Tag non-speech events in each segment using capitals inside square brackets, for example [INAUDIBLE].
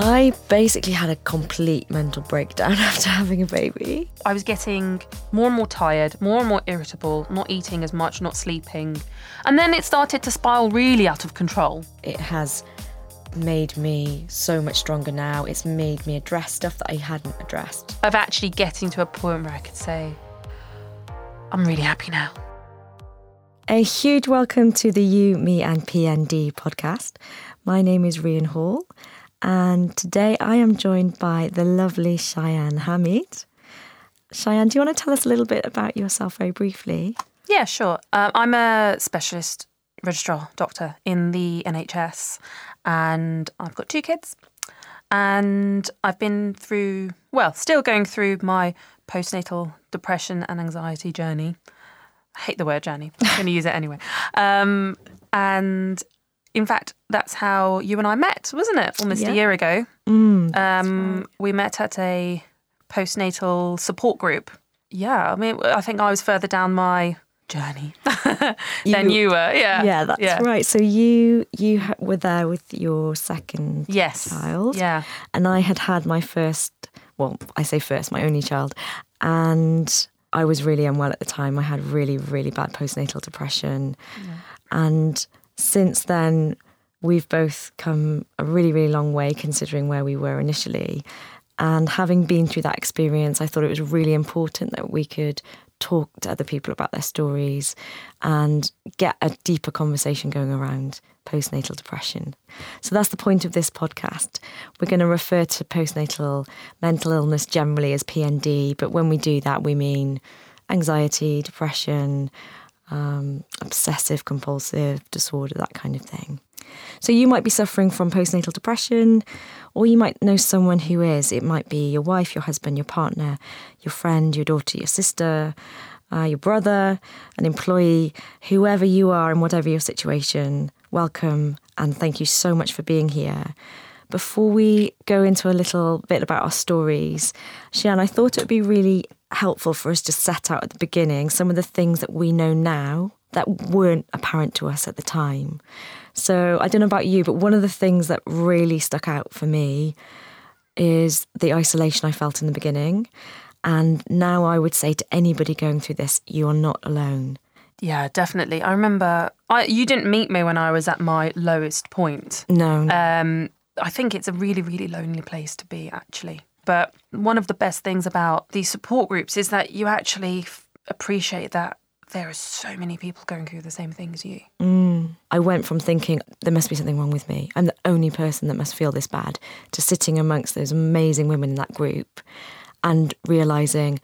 I basically had a complete mental breakdown [LAUGHS] after having a baby. I was getting more and more tired, more and more irritable, not eating as much, not sleeping. And then it started to spiral really out of control. It has made me so much stronger now. It's made me address stuff that I hadn't addressed. Of actually getting to a point where I could say, I'm really happy now. A huge welcome to the You, Me and PND podcast. My name is Rian Hall, and today I am joined by the lovely Cheyenne Hamid. Cheyenne, do you want to tell us a little bit about yourself very briefly? Yeah, sure. Um, I'm a specialist registrar doctor in the NHS, and I've got two kids. And I've been through, well, still going through my postnatal depression and anxiety journey. I hate the word journey. I'm going to use it anyway. Um, and in fact, that's how you and I met, wasn't it? Almost Yeah. a year ago. Mm, Um, We met at a postnatal support group. Yeah, I mean, I think I was further down my journey [LAUGHS] than you were. Yeah, yeah, that's right. So you you were there with your second Yes. child, Yeah. and I had had my first. Well, I say first, my only child, and I was really unwell at the time. I had really, really bad postnatal depression, and since then, we've both come a really, really long way considering where we were initially. And having been through that experience, I thought it was really important that we could talk to other people about their stories and get a deeper conversation going around postnatal depression. So that's the point of this podcast. We're going to refer to postnatal mental illness generally as PND, but when we do that, we mean anxiety, depression, um, obsessive compulsive disorder, that kind of thing. So you might be suffering from postnatal depression, or you might know someone who is. It might be your wife, your husband, your partner, your friend, your daughter, your sister, uh, your brother, an employee, whoever you are and whatever your situation. Welcome and thank you so much for being here. Before we go into a little bit about our stories, Cheyenne, I thought it would be really helpful for us to set out at the beginning some of the things that we know now that weren't apparent to us at the time. So I don't know about you, but one of the things that really stuck out for me is the isolation I felt in the beginning. And now I would say to anybody going through this, you are not alone. Yeah, definitely. I remember I, you didn't meet me when I was at my lowest point. No. Um, I think it's a really, really lonely place to be, actually. But one of the best things about these support groups is that you actually f- appreciate that there are so many people going through the same thing as you. Mm. I went from thinking there must be something wrong with me. I'm the only person that must feel this bad to sitting amongst those amazing women in that group and realizing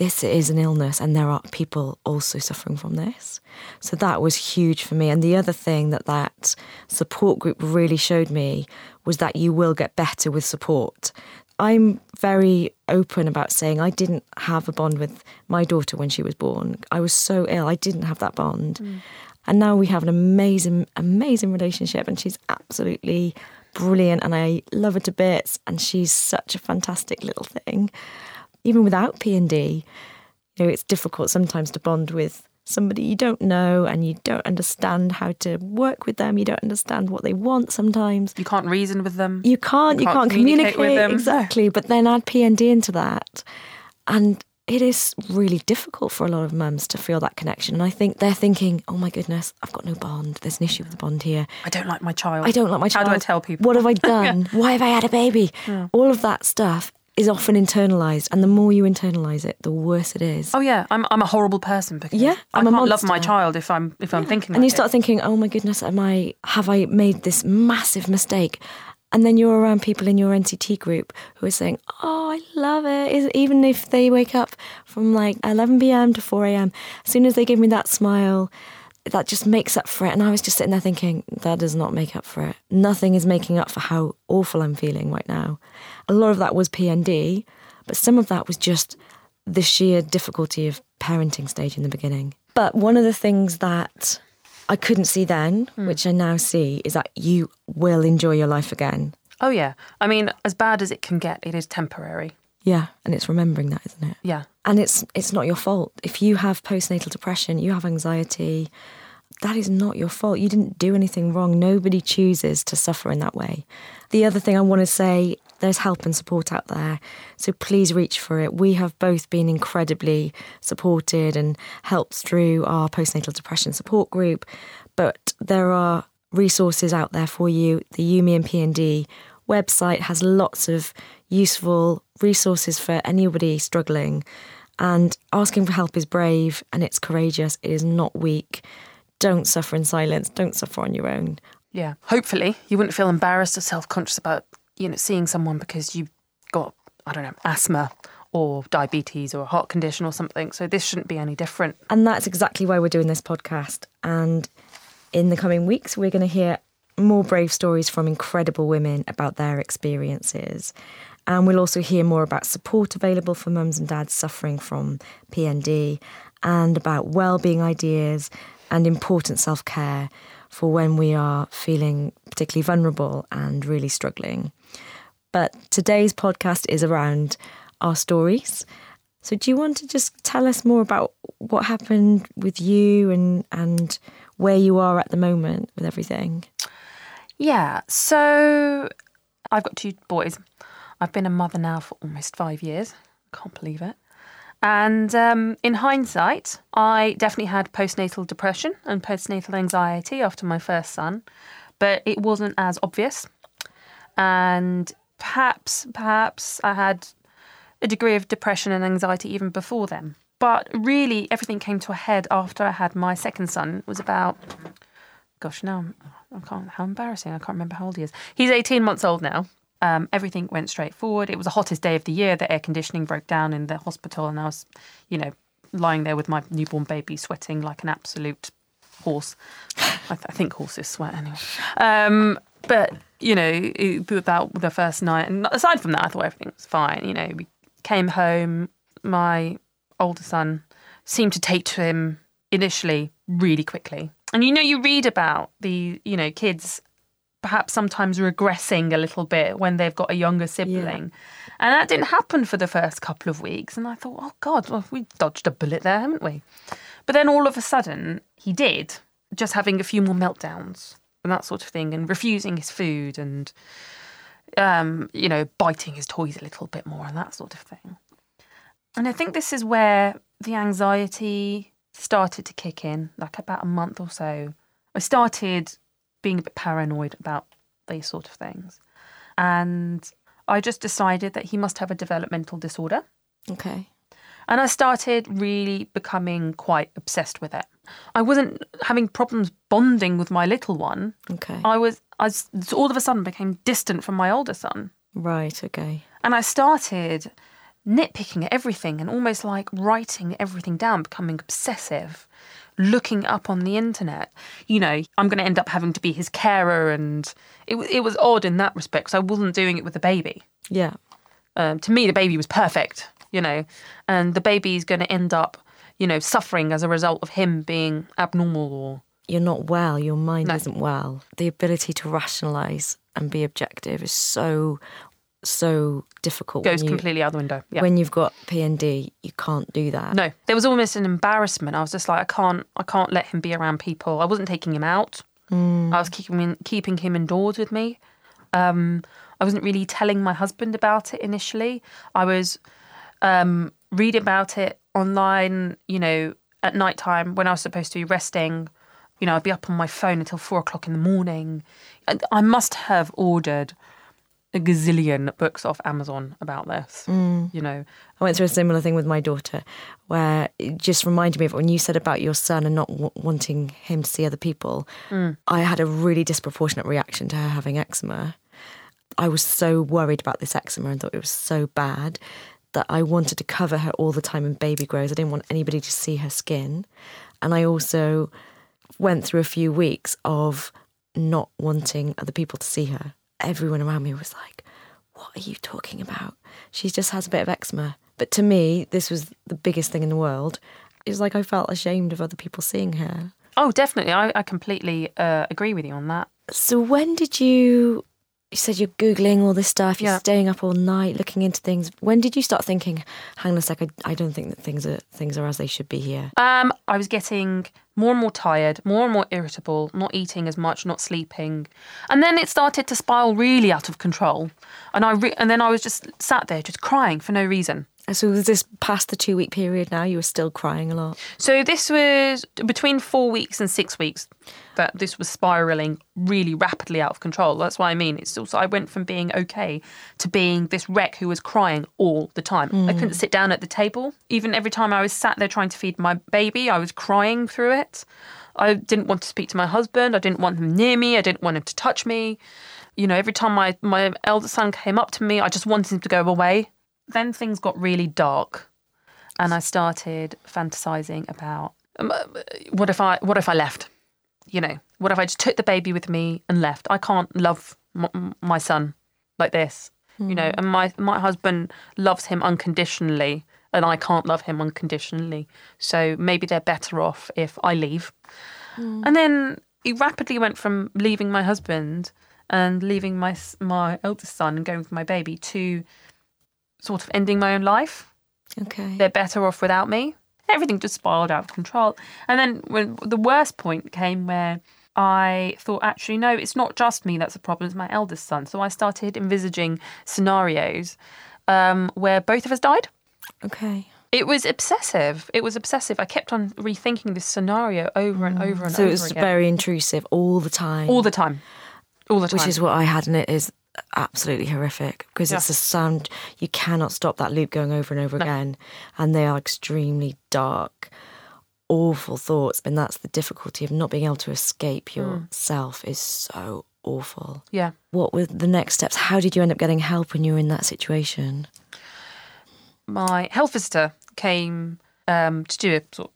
this is an illness and there are people also suffering from this. So that was huge for me. And the other thing that that support group really showed me was that you will get better with support. I'm very open about saying I didn't have a bond with my daughter when she was born. I was so ill, I didn't have that bond. Mm. And now we have an amazing, amazing relationship, and she's absolutely brilliant, and I love her to bits, and she's such a fantastic little thing. Even without P and D, you know, it's difficult sometimes to bond with somebody you don't know, and you don't understand how to work with them. You don't understand what they want sometimes. You can't reason with them. You can't. You can't can't, communicate communicate, with them. exactly. But then add P and D into that, and it is really difficult for a lot of mums to feel that connection. And I think they're thinking, "Oh my goodness, I've got no bond. There's an issue with the bond here. I don't like my child. I don't like my child. How do I tell people? What have I [LAUGHS] done? Why have I had a baby? All of that stuff is often internalized, and the more you internalize it, the worse it is. Oh yeah, I'm I'm a horrible person because Yeah, I I'm a can't love my child if I'm if I'm thinking. and you start it. thinking, "Oh my goodness, am I? Have I made this massive mistake?" And then you're around people in your NCT group who are saying, "Oh, I love it." Even if they wake up from like 11 p.m. to 4 a.m., as soon as they give me that smile, that just makes up for it. And I was just sitting there thinking, that does not make up for it. Nothing is making up for how awful I'm feeling right now. A lot of that was PND, but some of that was just the sheer difficulty of parenting stage in the beginning. But one of the things that I couldn't see then, hmm. which I now see, is that you will enjoy your life again. Oh yeah, I mean, as bad as it can get, it is temporary. Yeah, and it's remembering that, isn't it? Yeah, And it's it's not your fault. If you have postnatal depression, you have anxiety, that is not your fault. You didn't do anything wrong. Nobody chooses to suffer in that way. The other thing I want to say there's help and support out there. So please reach for it. We have both been incredibly supported and helped through our postnatal depression support group, but there are resources out there for you. The You, Me and PND website has lots of useful resources for anybody struggling. And asking for help is brave and it's courageous. It is not weak. Don't suffer in silence. Don't suffer on your own. Yeah. Hopefully, you wouldn't feel embarrassed or self conscious about you know seeing someone because you've got I don't know asthma or diabetes or a heart condition or something. So this shouldn't be any different. And that's exactly why we're doing this podcast. And in the coming weeks, we're going to hear more brave stories from incredible women about their experiences. And we'll also hear more about support available for mums and dads suffering from PND and about well-being ideas and important self-care for when we are feeling particularly vulnerable and really struggling. But today's podcast is around our stories. So do you want to just tell us more about what happened with you and and where you are at the moment with everything? Yeah. So I've got two boys. I've been a mother now for almost five years. I Can't believe it. And um, in hindsight, I definitely had postnatal depression and postnatal anxiety after my first son, but it wasn't as obvious. And perhaps, perhaps I had a degree of depression and anxiety even before then. But really, everything came to a head after I had my second son. It was about, gosh, now I can't, how embarrassing. I can't remember how old he is. He's 18 months old now. Um, everything went straight forward. It was the hottest day of the year. The air conditioning broke down in the hospital, and I was, you know, lying there with my newborn baby, sweating like an absolute horse. I, th- I think horses sweat anyway. Um, but you know, it, about the first night, and aside from that, I thought everything was fine. You know, we came home. My older son seemed to take to him initially really quickly. And you know, you read about the you know kids perhaps sometimes regressing a little bit when they've got a younger sibling. Yeah. And that didn't happen for the first couple of weeks. And I thought, oh God, well, we dodged a bullet there, haven't we? But then all of a sudden, he did, just having a few more meltdowns and that sort of thing, and refusing his food and, um, you know, biting his toys a little bit more and that sort of thing. And I think this is where the anxiety started to kick in, like about a month or so. I started being a bit paranoid about these sort of things. And I just decided that he must have a developmental disorder. Okay. And I started really becoming quite obsessed with it. I wasn't having problems bonding with my little one. Okay. I was, I was all of a sudden became distant from my older son. Right, okay. And I started nitpicking at everything and almost like writing everything down, becoming obsessive looking up on the internet. You know, I'm going to end up having to be his carer, and it it was odd in that respect because I wasn't doing it with the baby. Yeah. Um, to me, the baby was perfect. You know, and the baby is going to end up, you know, suffering as a result of him being abnormal or. You're not well. Your mind no. isn't well. The ability to rationalize and be objective is so so difficult. Goes you, completely out the window. Yeah. When you've got PND, you can't do that. No, there was almost an embarrassment. I was just like, I can't, I can't let him be around people. I wasn't taking him out. Mm. I was keeping him, keeping him indoors with me. Um, I wasn't really telling my husband about it initially. I was um, reading about it online. You know, at night time when I was supposed to be resting. You know, I'd be up on my phone until four o'clock in the morning. I must have ordered a gazillion books off Amazon about this. Mm. You know, I went through a similar thing with my daughter, where it just reminded me of when you said about your son and not w- wanting him to see other people. Mm. I had a really disproportionate reaction to her having eczema. I was so worried about this eczema and thought it was so bad that I wanted to cover her all the time in baby grows. I didn't want anybody to see her skin, and I also went through a few weeks of not wanting other people to see her everyone around me was like, What are you talking about? She just has a bit of eczema. But to me, this was the biggest thing in the world. It was like I felt ashamed of other people seeing her. Oh, definitely. I, I completely uh, agree with you on that. So, when did you you said you're googling all this stuff. You're Yeah. staying up all night looking into things. When did you start thinking, "Hang on a sec, I, I don't think that things are things are as they should be here"? Um, I was getting more and more tired, more and more irritable, not eating as much, not sleeping, and then it started to spiral really out of control. And I re- and then I was just sat there, just crying for no reason. So was this past the two week period now? You were still crying a lot. So this was between four weeks and six weeks that this was spiraling really rapidly out of control. That's what I mean. It's also I went from being okay to being this wreck who was crying all the time. I couldn't mm. sit down at the table. Even every time I was sat there trying to feed my baby, I was crying through it. I didn't want to speak to my husband. I didn't want him near me. I didn't want him to touch me. You know, every time my, my eldest son came up to me, I just wanted him to go away. Then things got really dark and I started fantasizing about um, uh, what if I what if I left? You know, what if I just took the baby with me and left? I can't love m- my son like this, you know. And my my husband loves him unconditionally, and I can't love him unconditionally. So maybe they're better off if I leave. And then it rapidly went from leaving my husband and leaving my my eldest son and going with my baby to sort of ending my own life Okay. they're better off without me. Everything just spiraled out of control. And then when the worst point came where I thought, actually, no, it's not just me that's a problem, it's my eldest son. So I started envisaging scenarios um, where both of us died. Okay. It was obsessive. It was obsessive. I kept on rethinking this scenario over and over and So over So it was again. very intrusive all the time. all the time. All the time. which is what I had, and it is absolutely horrific because it's a sound you cannot stop that loop going over and over again, and they are extremely dark, awful thoughts, and that's the difficulty of not being able to escape yourself is so awful. yeah. What were the next steps? How did you end up getting help when you were in that situation? my health visitor came um, to do a sort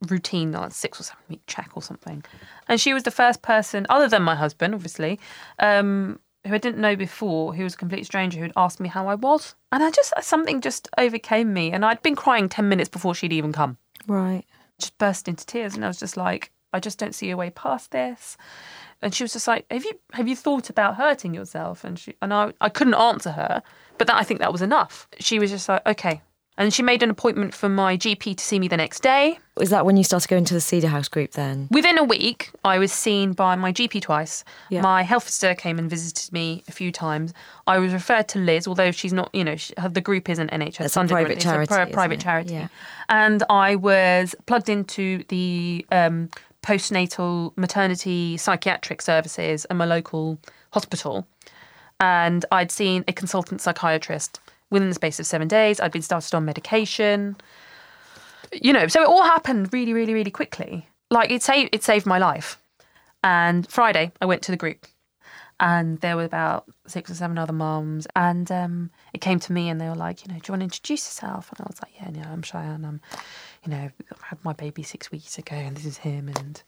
of routine, like six or seven week check or something. And she was the first person, other than my husband, obviously, um, who I didn't know before, who was a complete stranger, who had asked me how I was. And I just, something just overcame me. And I'd been crying 10 minutes before she'd even come. Right. Just burst into tears. And I was just like, I just don't see a way past this. And she was just like, "Have you have you thought about hurting yourself?" And she and I I couldn't answer her, but that I think that was enough. She was just like, "Okay." And she made an appointment for my GP to see me the next day. Was that when you started going to the Cedar House group then? Within a week, I was seen by my GP twice. Yeah. My health visitor came and visited me a few times. I was referred to Liz, although she's not, you know, she, the group isn't NHS. It's a private charity, It's a pri- private it? charity. Yeah. And I was plugged into the um, postnatal maternity psychiatric services at my local hospital. And I'd seen a consultant psychiatrist within the space of seven days. I'd been started on medication you know, so it all happened really, really, really quickly. Like it saved it saved my life. And Friday, I went to the group, and there were about six or seven other moms, and um, it came to me, and they were like, you know, do you want to introduce yourself? And I was like, yeah, yeah, I'm Cheyenne. I'm, you know, I had my baby six weeks ago, and this is him, and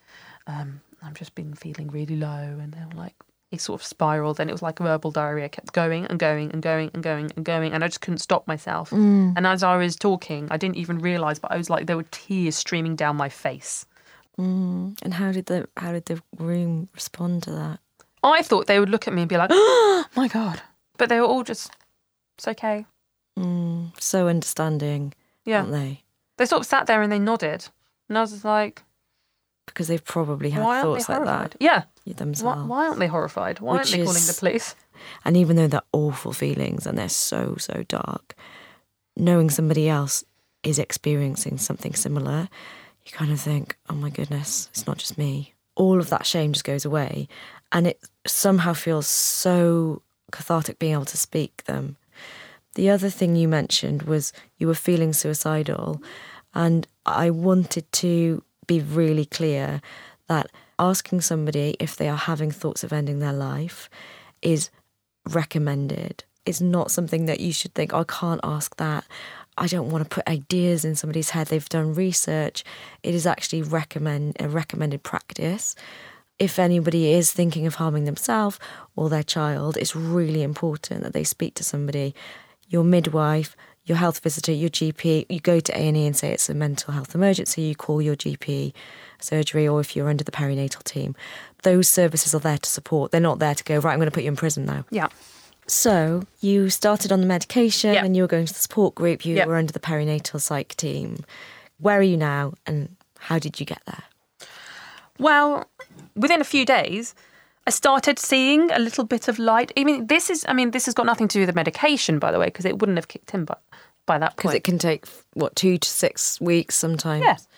um, I've just been feeling really low, and they were like. It sort of spiraled and it was like a verbal diarrhea. Kept going and going and going and going and going, and I just couldn't stop myself. And as I was talking, I didn't even realize, but I was like, there were tears streaming down my face. Mm. And how did the how did the room respond to that? I thought they would look at me and be like, "Oh [GASPS] my god!" But they were all just, "It's okay." Mm. So understanding, Yeah, aren't they? they sort of sat there and they nodded, and I was just like, Because they've probably had "Why thoughts like that Yeah, why, themselves. why aren't they horrified? Why aren't Which they calling the police? And even though they're awful feelings and they're so, so dark, knowing somebody else is experiencing something similar, you kind of think, oh my goodness, it's not just me. All of that shame just goes away. And it somehow feels so cathartic being able to speak them. The other thing you mentioned was you were feeling suicidal. And I wanted to be really clear that asking somebody if they are having thoughts of ending their life is recommended. It's not something that you should think, "Oh, I can't ask that. I don't want to put ideas in somebody's head. They've done research. It is actually recommend a recommended practice. If anybody is thinking of harming themselves or their child, it's really important that they speak to somebody, your midwife, your health visitor, your GP. You go to A and E and say it's a mental health emergency. You call your GP surgery, or if you're under the perinatal team, those services are there to support. They're not there to go, right, I'm going to put you in prison now. Yeah. So you started on the medication Yep. and you were going to the support group. You Yep. were under the perinatal psych team. Where are you now and how did you get there? Well, within a few days, I started seeing a little bit of light. I mean, this is, I mean, this has got nothing to do with the medication, by the way, because it wouldn't have kicked in by, by that Because it can take, what, two to six weeks sometimes? Yes.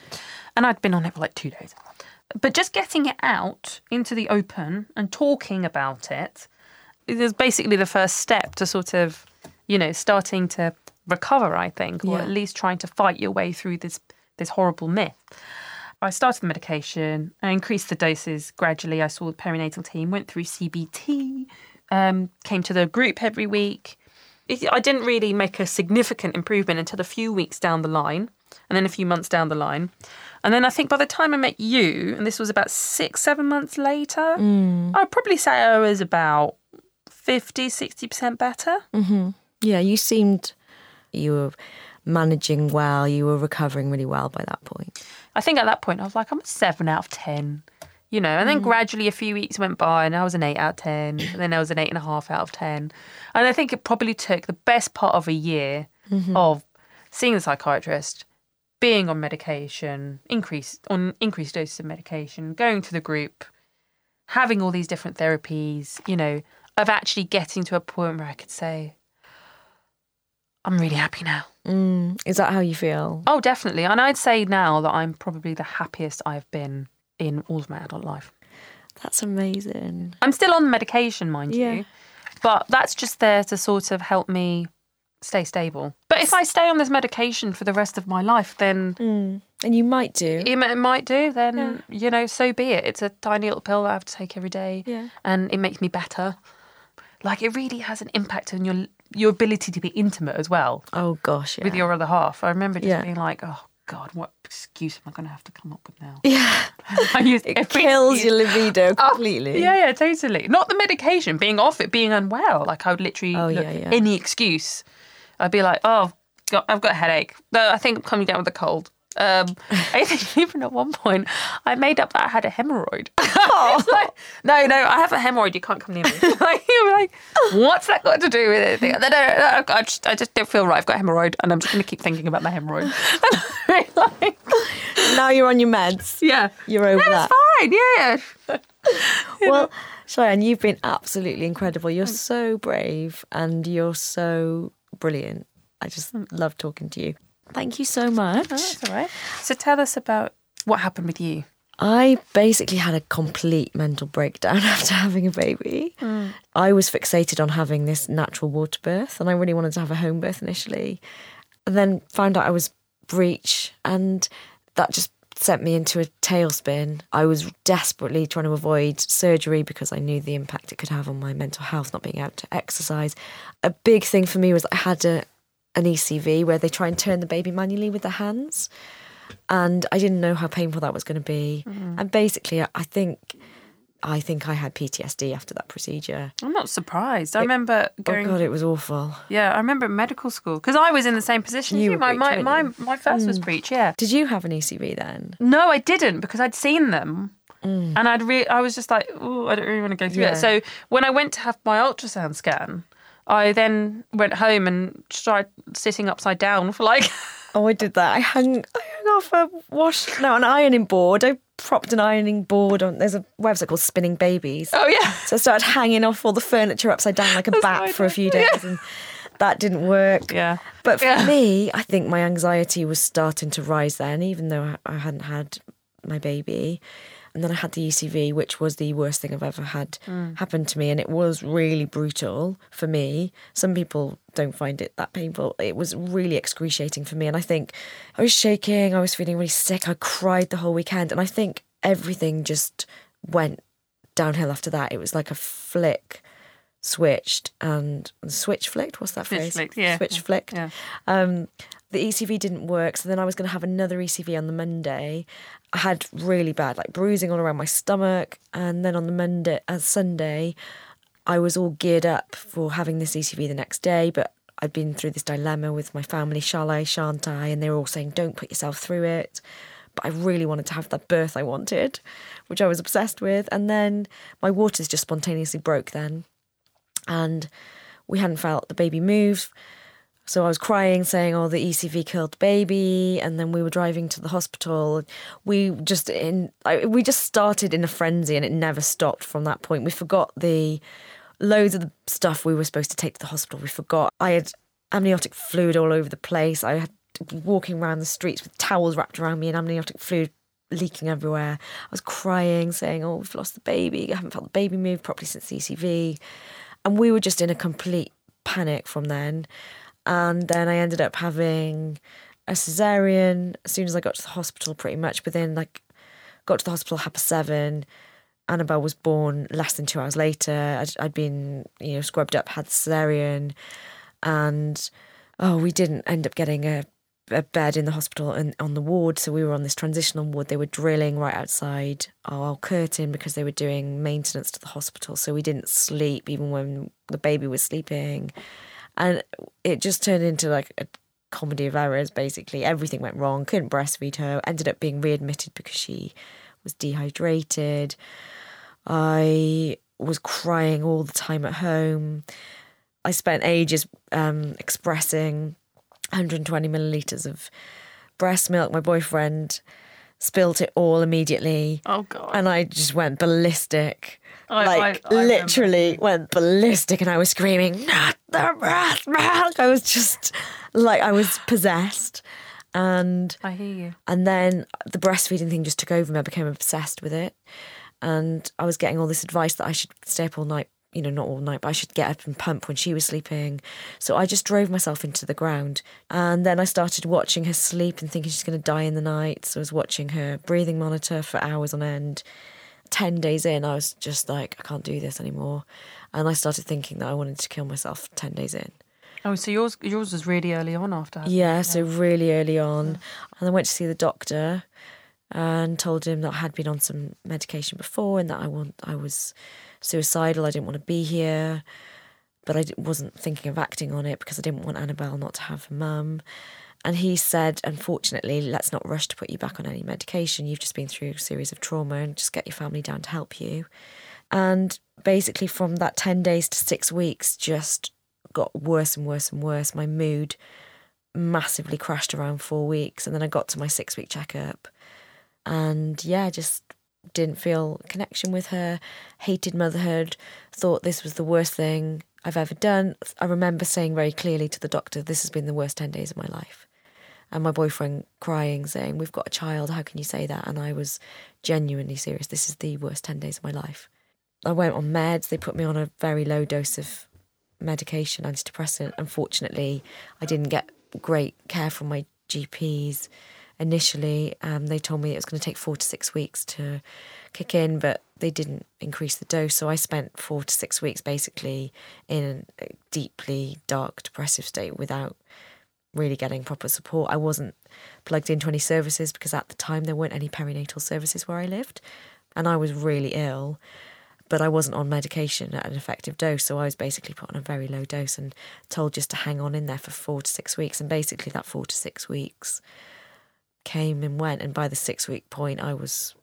And I'd been on it for like two days. But just getting it out into the open and talking about it is basically the first step to sort of, you know, starting to recover, I think, or Yeah. at least trying to fight your way through this this horrible myth. I started the medication, I increased the doses gradually. I saw the perinatal team, went through CBT, um, came to the group every week. It, I didn't really make a significant improvement until a few weeks down the line, and then a few months down the line. And then I think by the time I met you, and this was about six, seven months later, mm. I'd probably say I was about 50, 60% better. Mm-hmm. Yeah, you seemed you were managing well, you were recovering really well by that point. I think at that point I was like, I'm a seven out of 10, you know, and then gradually a few weeks went by and I was an eight out of 10, and then I was an eight and a half out of 10. And I think it probably took the best part of a year of seeing the psychiatrist, being on medication, increased on increased doses of medication, going to the group, having all these different therapies, you know, of actually getting to a point where I could say, I'm really happy now. Mm, is that how you feel? Oh, definitely. And I'd say now that I'm probably the happiest I've been in all of my adult life. That's amazing. I'm still on medication, mind Yeah. you, but that's just there to sort of help me stay stable. But if I stay on this medication for the rest of my life, then Mm. And you might do. it it might do, then, you know, so be it. It's a tiny little pill that I have to take every day Yeah. and it makes me better. Like, it really has an impact on your your ability to be intimate as well Oh gosh, yeah. with your other half. I remember just Yeah. being like, oh, God, what excuse am I going to have to come up with now? [LAUGHS] yeah. [LAUGHS] I use It every kills your libido oh, completely. Yeah, yeah, totally. Not the medication, being off it, being unwell. Like I would literally Oh, look yeah, yeah. any excuse. I'd be like, oh, God, I've got a headache. No, I think I'm coming down with a cold. Um, [LAUGHS] I think even at one point I made up that I had a hemorrhoid. [LAUGHS] It's like, no, no, I have a hemorrhoid. You can't come near me. [LAUGHS] like, like, what's that got to do with anything? No, no, no, I just, I just don't feel right. I've got a hemorrhoid, and I'm just going to keep thinking about my hemorrhoid. like, Now you're on your meds. yeah, You're over that's that. fine. Yeah. Well, Cheyenne, you've been absolutely incredible. You're so brave and you're so brilliant. I just love talking to you. Thank you so much. That's all right. So tell us about what happened with you. I basically had a complete mental breakdown [LAUGHS] after having a baby. Mm. I was fixated on having this natural water birth and I really wanted to have a home birth initially. And then found out I was breech and that just sent me into a tailspin. I was desperately trying to avoid surgery because I knew the impact it could have on my mental health, not being able to exercise. A big thing for me was I had a, an ECV where they try and turn the baby manually with their hands and I didn't know how painful that was going to be. Mm-hmm. And basically, I think, I think I had PTSD after that procedure. I'm not surprised. I remember oh going. oh God, it was awful. Yeah, I remember at medical school because I was in the same position. You my my my, my first was mm. breech. Yeah. Did you have an ECV then? No, I didn't because I'd seen them. Mm. And I'd re- I was just like, oh, I don't really want to go through Yeah. it. So when I went to have my ultrasound scan, I then went home and started sitting upside down for like [LAUGHS] Oh, I did that. I hung, I hung off a wash, no, an ironing board. I propped an ironing board on. There's a website called Spinning Babies. oh yeah So I started hanging off all the furniture upside down like a bat for a few days, and that didn't work. yeah But for Yeah. me, I think my anxiety was starting to rise then, even though I hadn't had my baby. And then I had the ECV, which was the worst thing I've ever had happen to me. And it was really brutal for me. Some people don't find it that painful. It was really excruciating for me. And I think I was shaking, I was feeling really sick. I cried the whole weekend. And I think everything just went downhill after that. It was like a flick switched and switch flicked. What's that Switch phrase? flicked, yeah. Switch flicked. yeah Um, the ECV didn't work, so then I was going to have another ECV on the Monday. I had really bad, like bruising all around my stomach, and then on the Monday, uh, Sunday, I was all geared up for having this ECV the next day, but I'd been through this dilemma with my family, shall I, shan't I? And they were all saying, don't put yourself through it. but I really wanted to have that birth I wanted, which I was obsessed with. And then my waters just spontaneously broke then. And we hadn't felt the baby move. So I was crying, saying, "Oh, the ECV killed baby," and then we were driving to the hospital. We just in we just started in a frenzy, and it never stopped from that point. We forgot the loads of the stuff we were supposed to take to the hospital. We forgot. I had amniotic fluid all over the place. I had walking around the streets with towels wrapped around me and amniotic fluid leaking everywhere. I was crying, saying, "Oh, we've lost the baby. I haven't felt the baby move properly since the ECV," and we were just in a complete panic from then. And then I ended up having a cesarean as soon as I got to the hospital, pretty much within like, got to the hospital, had a seven. Annabelle was born less than two hours later. I'd, I'd been, you know, scrubbed up, had cesarean, and oh, we didn't end up getting a, a bed in the hospital and on the ward. So we were on this transitional ward. They were drilling right outside our curtain because they were doing maintenance to the hospital. So we didn't sleep even when the baby was sleeping and it just turned into like a comedy of errors. Basically, everything went wrong. Couldn't breastfeed her. Ended up being readmitted because she was dehydrated. I was crying all the time at home. I spent ages um, expressing 120 milliliters of breast milk. My boyfriend spilt it all immediately. Oh god! And I just went ballistic. I, like I, I literally went ballistic, and I was screaming, "Not the breast milk!" I was just like I was possessed, and I hear you. and then the breastfeeding thing just took over me. I became obsessed with it, and I was getting all this advice that I should stay up all night. You know, not all night, but I should get up and pump when she was sleeping. So I just drove myself into the ground. And then I started watching her sleep and thinking she's going to die in the night. So I was watching her breathing monitor for hours on end. 10 days in, I was just like, I can't do this anymore. And I started thinking that I wanted to kill myself 10 days in. Oh, so yours yours was really early on after. Yeah, so really early on. And I went to see the doctor and told him that I had been on some medication before and that I want I was suicidal. I didn't want to be here, but I wasn't thinking of acting on it because I didn't want Annabelle not to have a mum. And he said, unfortunately, let's not rush to put you back on any medication. You've just been through a series of trauma and just get your family down to help you. And basically, from that 10 days to six weeks, just got worse and worse and worse. My mood massively crashed around four weeks. And then I got to my six week checkup. And yeah, just didn't feel connection with her, hated motherhood, thought this was the worst thing I've ever done. I remember saying very clearly to the doctor, This has been the worst 10 days of my life. And my boyfriend crying, saying, We've got a child, how can you say that? And I was genuinely serious. This is the worst 10 days of my life. I went on meds, they put me on a very low dose of medication, antidepressant. Unfortunately, I didn't get great care from my GPs initially. Um, they told me it was going to take four to six weeks to kick in, but they didn't increase the dose. So I spent four to six weeks basically in a deeply dark, depressive state without really getting proper support. I wasn't plugged into any services because at the time there weren't any perinatal services where I lived, and I was really ill. But I wasn't on medication at an effective dose, so I was basically put on a very low dose and told just to hang on in there for four to six weeks. And basically, that four to six weeks came and went. And by the six week point, I was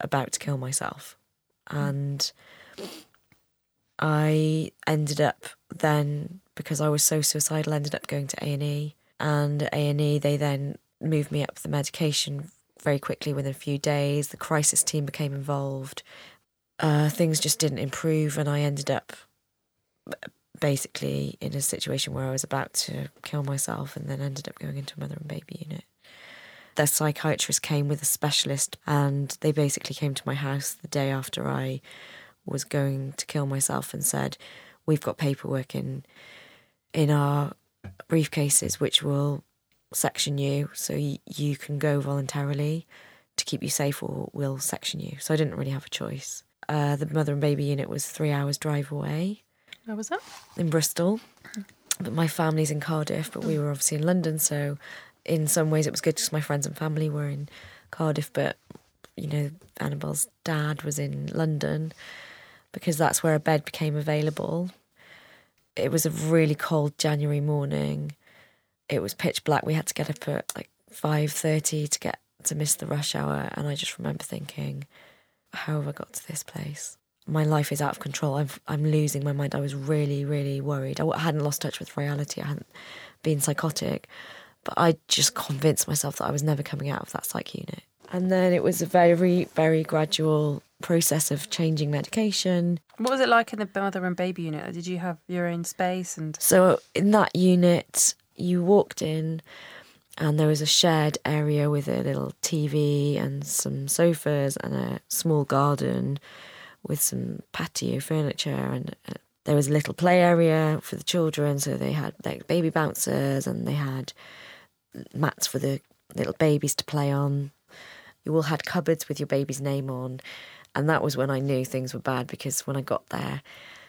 about to kill myself. And I ended up then, because I was so suicidal, ended up going to A&E. And A&E, they then moved me up the medication very quickly within a few days. The crisis team became involved. Uh, things just didn't improve, and I ended up basically in a situation where I was about to kill myself and then ended up going into a mother and baby unit. The psychiatrist came with a specialist and they basically came to my house the day after I was going to kill myself and said, We've got paperwork in in our briefcases which will section you so y- you can go voluntarily to keep you safe or we'll section you. So I didn't really have a choice. Uh, the mother and baby unit was three hours drive away Where was that? in Bristol, but my family's in Cardiff. But we were obviously in London, so in some ways it was good because my friends and family were in Cardiff. But you know, Annabelle's dad was in London because that's where a bed became available. It was a really cold January morning. It was pitch black. We had to get up at like five thirty to get to miss the rush hour. And I just remember thinking, how have I got to this place? My life is out of control. I'm, I'm losing my mind. I was really, really worried. I hadn't lost touch with reality. I hadn't been psychotic. But I just convinced myself that I was never coming out of that psych unit. And then it was a very, very gradual process of changing medication. What was it like in the mother and baby unit? Did you have your own space and So in that unit you walked in and there was a shared area with a little TV and some sofas and a small garden with some patio furniture. And uh, there was a little play area for the children. So they had like baby bouncers and they had mats for the little babies to play on. You all had cupboards with your baby's name on. And that was when I knew things were bad because when I got there,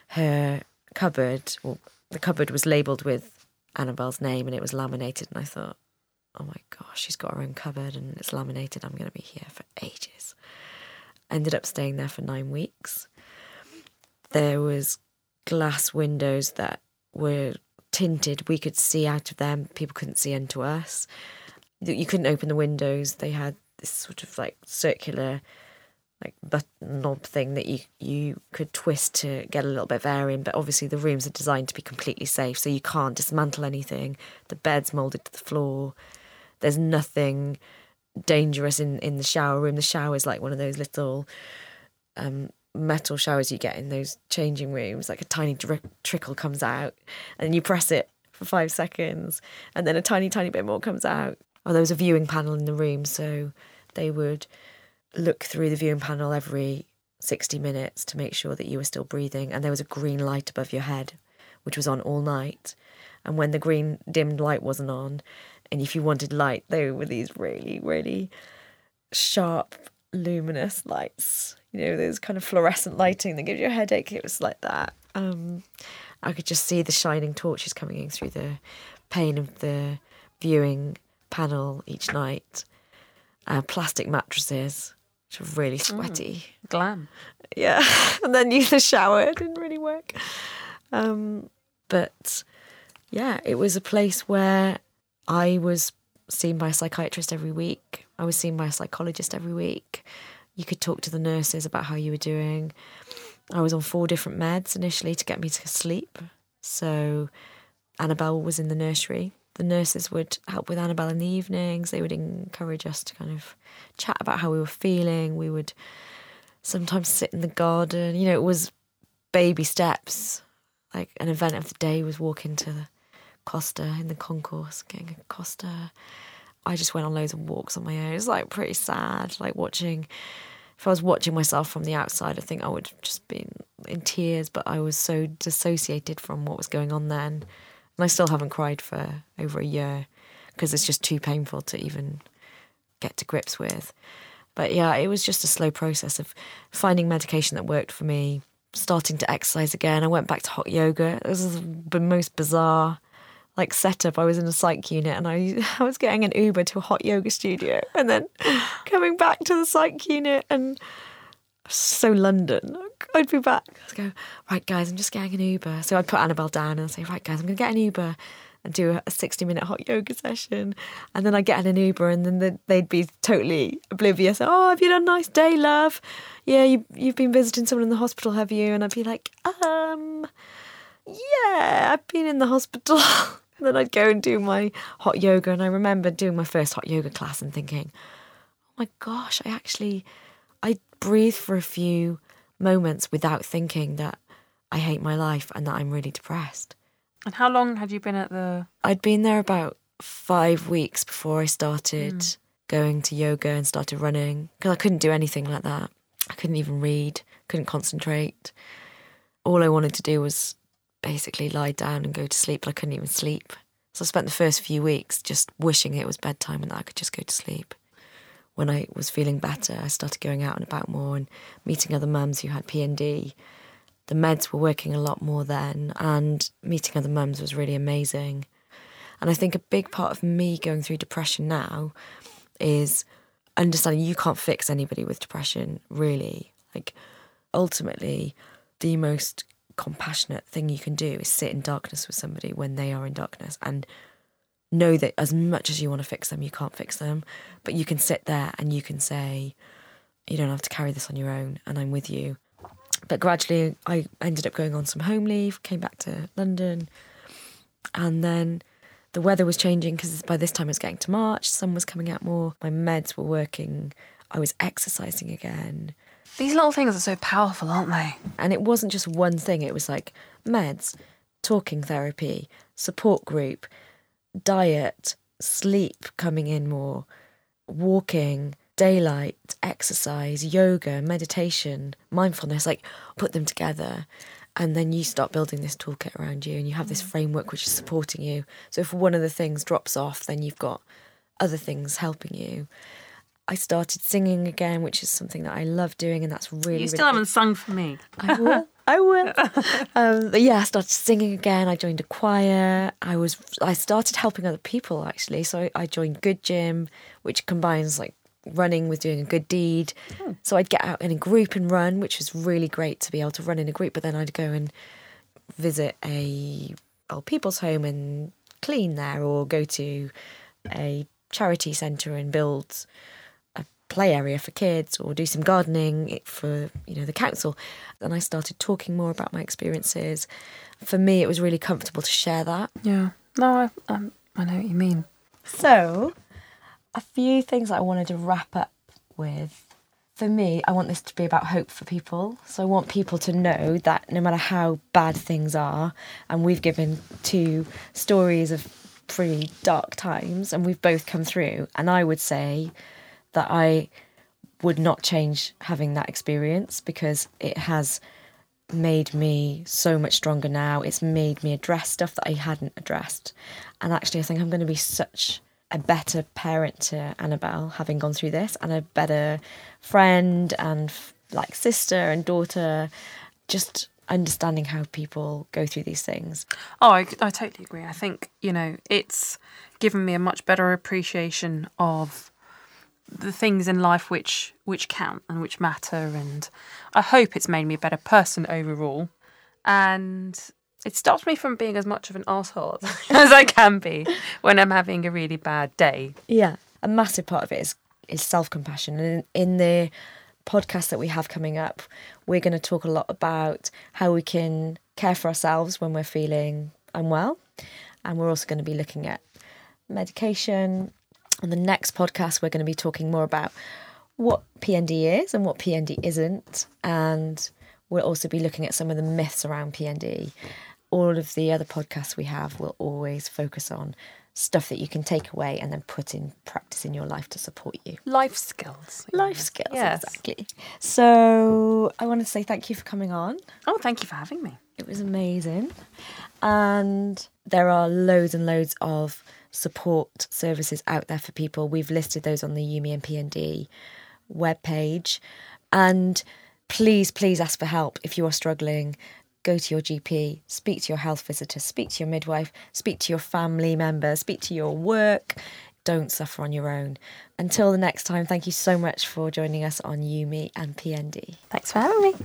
her cupboard, well, the cupboard was labelled with Annabelle's name and it was laminated. And I thought, oh my gosh, she's got her own cupboard and it's laminated. I'm going to be here for ages. Ended up staying there for nine weeks. There was glass windows that were tinted. We could see out of them. People couldn't see into us. You couldn't open the windows. They had this sort of like circular like button knob thing that you you could twist to get a little bit of air in. But obviously the rooms are designed to be completely safe, so you can't dismantle anything. The bed's molded to the floor. There's nothing dangerous in in the shower room. The shower is like one of those little um, metal showers you get in those changing rooms. Like a tiny dri- trickle comes out, and you press it for five seconds, and then a tiny tiny bit more comes out. Oh, there was a viewing panel in the room, so they would look through the viewing panel every 60 minutes to make sure that you were still breathing. And there was a green light above your head, which was on all night. And when the green dimmed light wasn't on, and if you wanted light, they were these really, really sharp, luminous lights. You know, those kind of fluorescent lighting that gives you a headache. It was like that. Um, I could just see the shining torches coming in through the pane of the viewing panel each night. Uh, plastic mattresses which are really mm. sweaty. Mm, glam. Yeah. [LAUGHS] and then use the shower. It didn't really work. Um, but yeah, it was a place where I was seen by a psychiatrist every week. I was seen by a psychologist every week. You could talk to the nurses about how you were doing. I was on four different meds initially to get me to sleep. So Annabelle was in the nursery the nurses would help with Annabelle in the evenings. They would encourage us to kind of chat about how we were feeling. We would sometimes sit in the garden. You know, it was baby steps. Like an event of the day was walking to the Costa in the concourse, getting a Costa. I just went on loads of walks on my own. It was like pretty sad, like watching. If I was watching myself from the outside, I think I would just be in tears. But I was so dissociated from what was going on then and I still haven't cried for over a year because it's just too painful to even get to grips with. But yeah, it was just a slow process of finding medication that worked for me, starting to exercise again. I went back to hot yoga. It was the most bizarre like setup. I was in a psych unit and I [LAUGHS] I was getting an Uber to a hot yoga studio and then [SIGHS] coming back to the psych unit and so London. I'd be back. I'd go, right, guys, I'm just getting an Uber. So I'd put Annabelle down and I'd say, right, guys, I'm going to get an Uber and do a 60 minute hot yoga session. And then I'd get in an Uber and then they'd be totally oblivious. Oh, have you had a nice day, love? Yeah, you, you've been visiting someone in the hospital, have you? And I'd be like, um, yeah, I've been in the hospital. [LAUGHS] then I'd go and do my hot yoga. And I remember doing my first hot yoga class and thinking, oh my gosh, I actually I breathe for a few moments without thinking that I hate my life and that I'm really depressed. And how long had you been at the? I'd been there about five weeks before I started mm. going to yoga and started running because I couldn't do anything like that. I couldn't even read, couldn't concentrate. All I wanted to do was basically lie down and go to sleep, but I couldn't even sleep. So I spent the first few weeks just wishing it was bedtime and that I could just go to sleep when I was feeling better, I started going out and about more and meeting other mums who had PND. The meds were working a lot more then, and meeting other mums was really amazing. And I think a big part of me going through depression now is understanding you can't fix anybody with depression, really. Like, ultimately, the most compassionate thing you can do is sit in darkness with somebody when they are in darkness and know that as much as you want to fix them, you can't fix them. But you can sit there and you can say, you don't have to carry this on your own, and I'm with you. But gradually, I ended up going on some home leave, came back to London, and then the weather was changing because by this time it was getting to March, sun was coming out more, my meds were working, I was exercising again. These little things are so powerful, aren't they? And it wasn't just one thing, it was like meds, talking therapy, support group, diet, sleep coming in more, walking, daylight, exercise, yoga, meditation, mindfulness, like put them together. And then you start building this toolkit around you and you have this mm. framework which is supporting you. So if one of the things drops off, then you've got other things helping you. I started singing again, which is something that I love doing, and that's really. You still really haven't sung for me. I will. [LAUGHS] I will. um, but yeah, I started singing again. I joined a choir. I was. I started helping other people actually. So I, joined GoodGym, which combines like running with doing a good deed. So I'd get out in a group and run, which was really great to be able to run in a group. But then I'd go and visit a old people's home and clean there, or go to a charity centre and build play area for kids, or do some gardening for you know the council. And I started talking more about my experiences. For me, it was really comfortable to share that. Yeah. No, I, um, I know what you mean. So, a few things that I wanted to wrap up with. For me, I want this to be about hope for people. So, I want people to know that no matter how bad things are, and we've given two stories of pretty dark times, and we've both come through, and I would say that I would not change having that experience because it has made me so much stronger now. It's made me address stuff that I hadn't addressed. And actually, I think I'm going to be such a better parent to Annabelle having gone through this and a better friend and like sister and daughter, just understanding how people go through these things. Oh, I, I totally agree. I think, you know, it's given me a much better appreciation of the things in life which which count and which matter and I hope it's made me a better person overall and it stops me from being as much of an asshole [LAUGHS] as I can be when I'm having a really bad day. Yeah, a massive part of it is is self compassion, and in, in the podcast that we have coming up, we're going to talk a lot about how we can care for ourselves when we're feeling unwell, and we're also going to be looking at medication. On the next podcast, we're going to be talking more about what PND is and what PND isn't, and we'll also be looking at some of the myths around PND. All of the other podcasts we have will always focus on stuff that you can take away and then put in practice in your life to support you. Life skills. Life skills, Yes. exactly. So I want to say thank you for coming on. Oh, thank you for having me. It was amazing. And there are loads and loads of support services out there for people. We've listed those on the You, Me and PND webpage. And please, please ask for help if you are struggling. Go to your GP, speak to your health visitor, speak to your midwife, speak to your family member, speak to your work. Don't suffer on your own. Until the next time, thank you so much for joining us on You, Me and PND. Thanks for having me.